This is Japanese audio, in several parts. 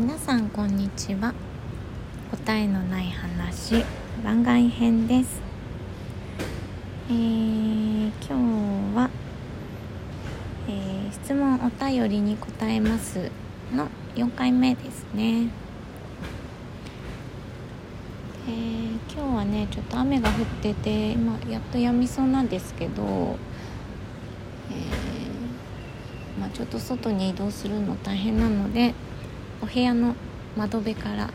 皆さんこんにちは。答えのない話番外編です、えー、今日は、えー、質問お便りに答えますの4回目ですね。えー、今日はねちょっと雨が降ってて今やっと止みそうなんですけど、えーまあ、ちょっと外に移動するの大変なのでお部屋の窓辺から、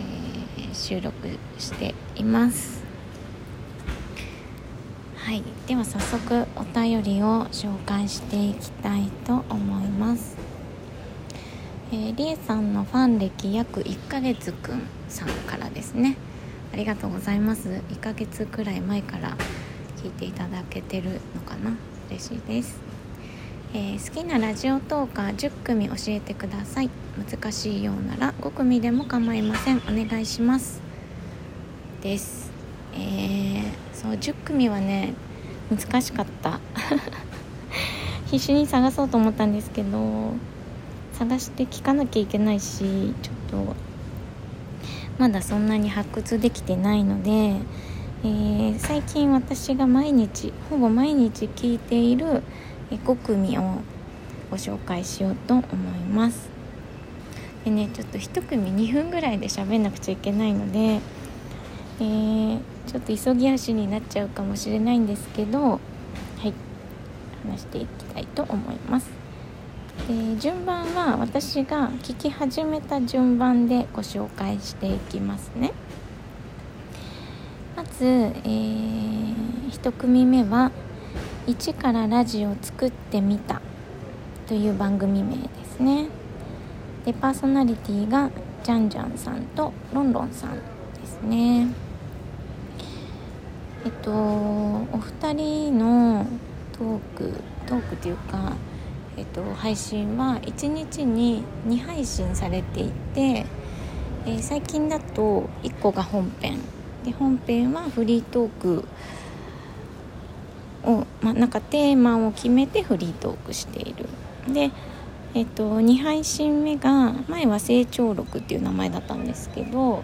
えー、収録しています。はい。では早速お便りを紹介していきたいと思います。えー、りえさんのファン歴約1ヶ月くんさんからですね。ありがとうございます。1ヶ月くらい前から聞いていただけてるのかな。嬉しいです、えー、好きなラジオトーカー10組教えてください。難しいようなら5組でも構いません。お願いします。です。えー、そう10組はね難しかった。必死に探そうと思ったんですけど探して聞かなきゃいけないしちょっとまだそんなに発掘できてないので、えー、最近私が毎日ほぼ毎日聞いている5組をご紹介しようと思います。でねちょっと1組2分ぐらいで喋んなくちゃいけないので、えー、ちょっと急ぎ足になっちゃうかもしれないんですけどはい話していきたいと思います。で順番は私が聞き始めた順番でご紹介していきますね。まず、えー、1組目は「一からラジオを作ってみた」という番組名ですね。でパーソナリティがジャンジャンさんとロンロンさんですね。えっとお二人のトークトークっていうかえっと、配信は1日に2配信されていて、え、最近だと1個が本編。で本編はフリートークを、まあ、なんかテーマを決めてフリートークしている。で、えっと、2配信目が前は成長録っていう名前だったんですけど、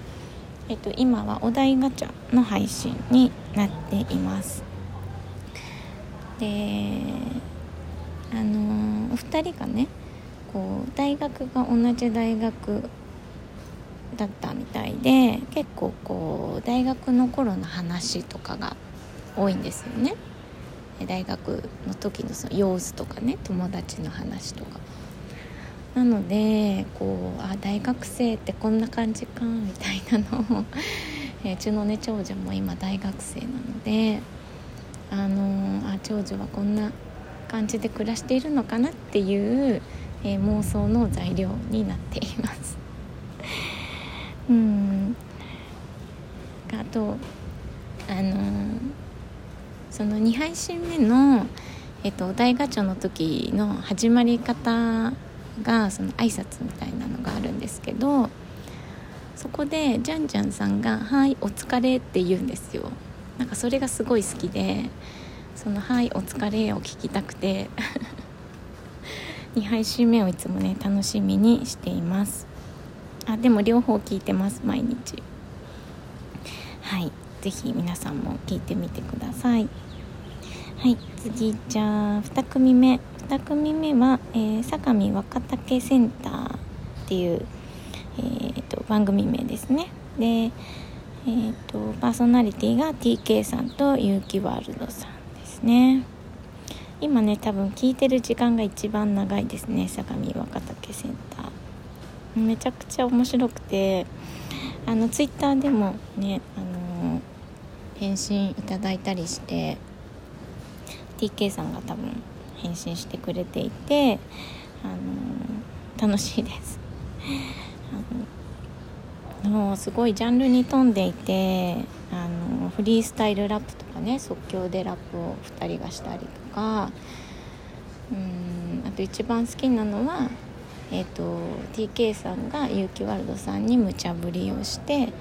えっと、今はお題ガチャの配信になっています。であの、お二人がねこう大学が同じ大学だったみたいで結構こう大学の頃の話とかが多いんですよね。大学の時のその様子とかね友達の話とか。なのでこうあ大学生ってこんな感じかみたいなのを、えー、うちのね長女も今大学生なのであのー、あ長女はこんな感じで暮らしているのかなっていう、えー、妄想の材料になっています。うん。あとあの、その2配信目の、えっと、お題ガチャの時の始まり方がその挨拶みたいなのがあるんですけどそこでジャンジャンさんが「はいお疲れ」って言うんですよ。なんかそれがすごい好きでその「はいお疲れ」を聞きたくて 2配信目をいつもね楽しみにしています。あでも両方聞いてます毎日。はい是非皆さんも聞いてみてください。はい次じゃあ2組目。2組目は、えー、相模若竹センターっていう、えーと、番組名ですね。でえーと、パーソナリティが TK さんと結城ワールドさんですね。今ね多分聞いてる時間が一番長いですね相模若竹センター。めちゃくちゃ面白くてあのツイッターでもねあの返信いただいたりして TK さんが多分返信してくれていてあの楽しいです。あのもうすごいジャンルに富んでいてあのフリースタイルラップとかね即興でラップを2人がしたりとかうんあと一番好きなのは、えーと、TK さんが結城ワールドさんに無茶ぶりをして、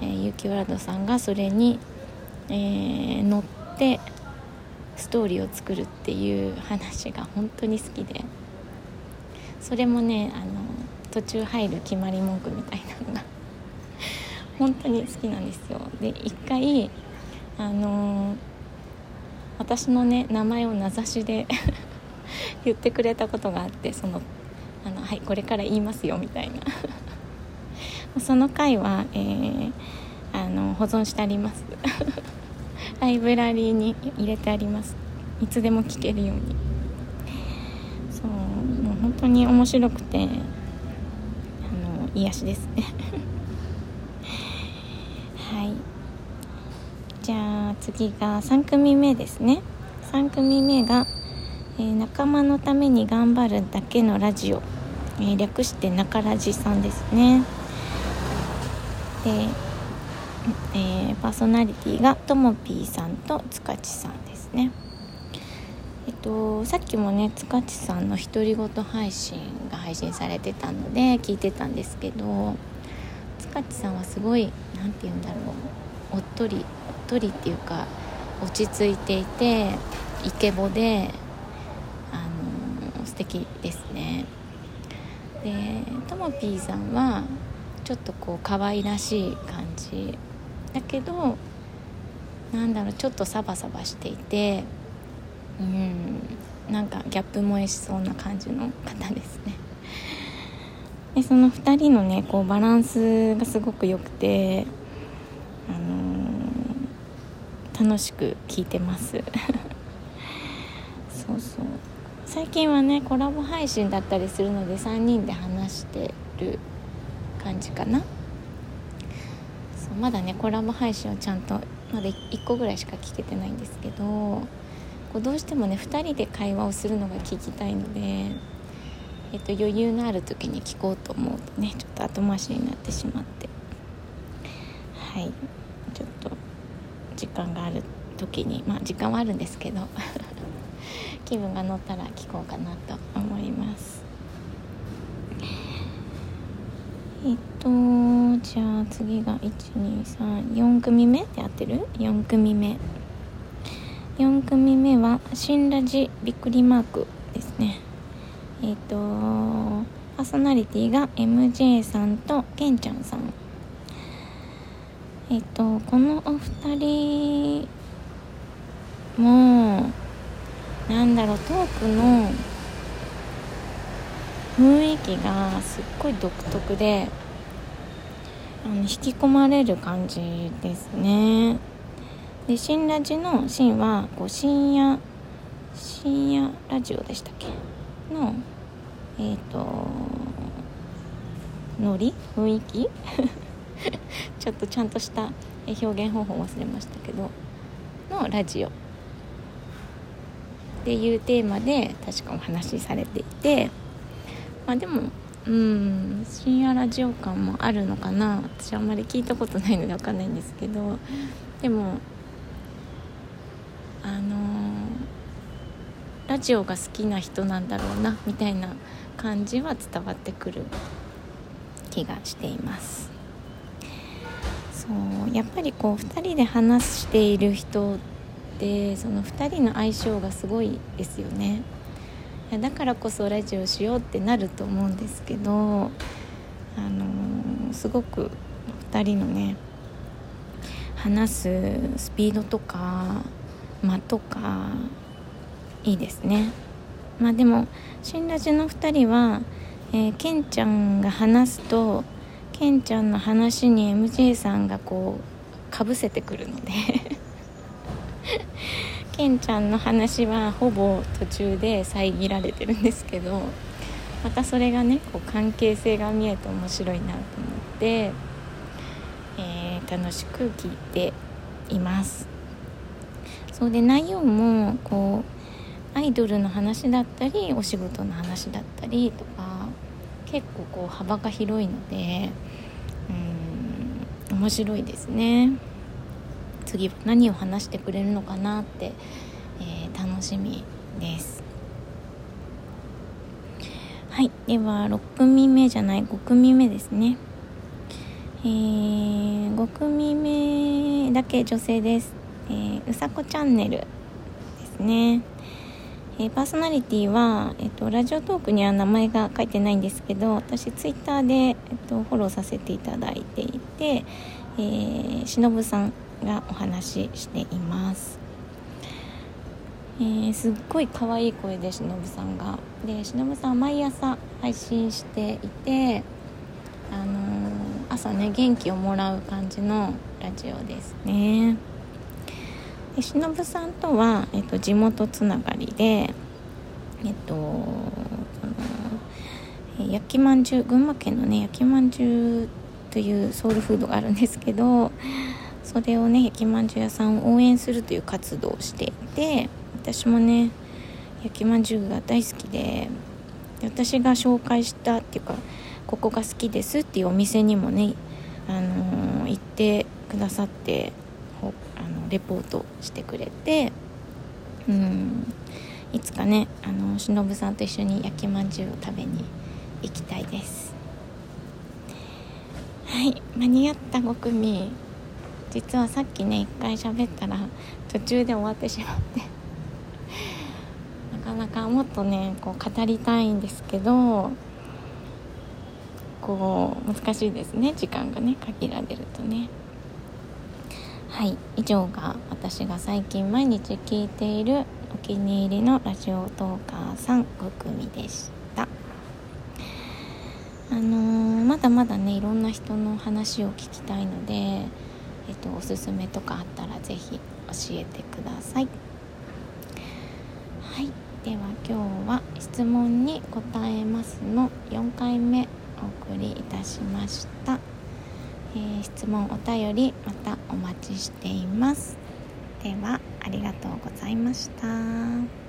えー、結城ワールドさんがそれに、えー、乗ってストーリーを作るっていう話が本当に好きで。それもねあの途中入る決まり文句みたいなのが 本当に好きなんですよ。で一回あのー、私のね名前を名指しで 言ってくれたことがあってそのあのはいこれから言いますよみたいな。その回は、えー、あの保存してあります。ライブラリーに入れてあります。いつでも聞けるように。そうもう本当に面白くてあの癒しです。ね はい。じゃあ次が3組目ですね。3組目が、えー、仲間のために頑張るだけのラジオ」えー、略して中ラジさんですね。で、えー、パーソナリティがともぴーさんと塚地さんですね。えっとさっきもね塚地さんの独り言配信が配信されてたので聞いてたんですけど塚地さんはすごい何て言うんだろうおっとりおっとりっていうか落ち着いていてイケボであの素敵ですね。でともぴーさんはちょっとこう可愛らしい感じだけどなんだろうちょっとサバサバしていてうんなんかギャップ萌えしそうな感じの方ですね。でその2人のねこうバランスがすごく良くて、あのー、楽しく聴いてます。そうそう。最近はねコラボ配信だったりするので3人で話してる感じかな。まだねコラボ配信をちゃんとまだ1個ぐらいしか聞けてないんですけどこうどうしてもね2人で会話をするのが聞きたいので、えっと、余裕のある時に聞こうと思うとねちょっと後回しになってしまって。はい。ちょっと時間がある時にまあ時間はあるんですけど 気分が乗ったら聞こうかなと思います。えっとじゃあ次が1234組目で合ってる ?4 組目。4組目は新ラジびっくりマークですね。えっとパーソナリティが MJ さんとけんちゃんさん。えっとこのお二人もなんだろうトークの雰囲気がすっごい独特であの引き込まれる感じですね。で新ラジの「新」はこう深夜深夜ラジオでしたっけ？のえっ、ー、とノリ？雰囲気？ちょっとちゃんとした表現方法忘れましたけど。のラジオ。っていうテーマで確かお話しされていて。まあでもうん。深夜ラジオ感もあるのかな？私あんまり聞いたことないので分かんないんですけど。でもあのー、ラジオが好きな人なんだろうなみたいな感じは伝わってくる気がしています。そうやっぱりこう2人で話している人でその2人の相性がすごいですよね。だからこそラジオしようってなると思うんですけど、あのー、すごく2人のね話すスピードとか間とかいいですね。まあでも新ラジの2人は、えー、ケンちゃんが話すとケンちゃんの話に MJ さんがこうかぶせてくるので ケンちゃんの話はほぼ途中で遮られてるんですけどまたそれがねこう関係性が見えて面白いなと思って、えー、楽しく聞いていますそうで内容もこうアイドルの話だったりお仕事の話だったりとか結構こう幅が広いのでうん面白いですね。次は何を話してくれるのかなって、えー、楽しみです。はい。では6組目じゃない5組目ですね。えー、5組目だけ女性です、えー、うさこチャンネルですね。えー、パーソナリティは、えっと、ラジオトークには名前が書いてないんですけど私ツイッターで、えっと、フォローさせていただいていて、えー、しのぶさんがお話ししています、えー、すっごい可愛い声でしのぶさんが。でしのぶさん毎朝配信していてあのー、朝ね元気をもらう感じのラジオですね。で忍さんとは、えっと、地元つながりでえっとその焼きまんじゅう群馬県のね焼きまんじゅうというソウルフードがあるんですけどそれをね焼きまんじゅう屋さんを応援するという活動をしていて私もね焼きまんじゅうが大好きで私が紹介したっていうかここが好きですっていうお店にもね、あのー、行ってくださってあのレポートしてくれてうんいつかねあの忍さんと一緒に焼きまんじゅうを食べに行きたいです。はい間に合った5組実はさっきね1回喋ったら途中で終わってしまって。なかなかもっとねこう語りたいんですけどこう難しいですね時間がね限られるとね。はい以上が私が最近毎日聞いているお気に入りのラジオトーカーさん5組でした。あのー、まだまだねいろんな人の話を聞きたいので、えっと、おすすめとかあったら是非教えてください。はい。では今日は質問に答えますの4回目お送りいたしました。えー、質問お便りまたお待ちしています。ではありがとうございました。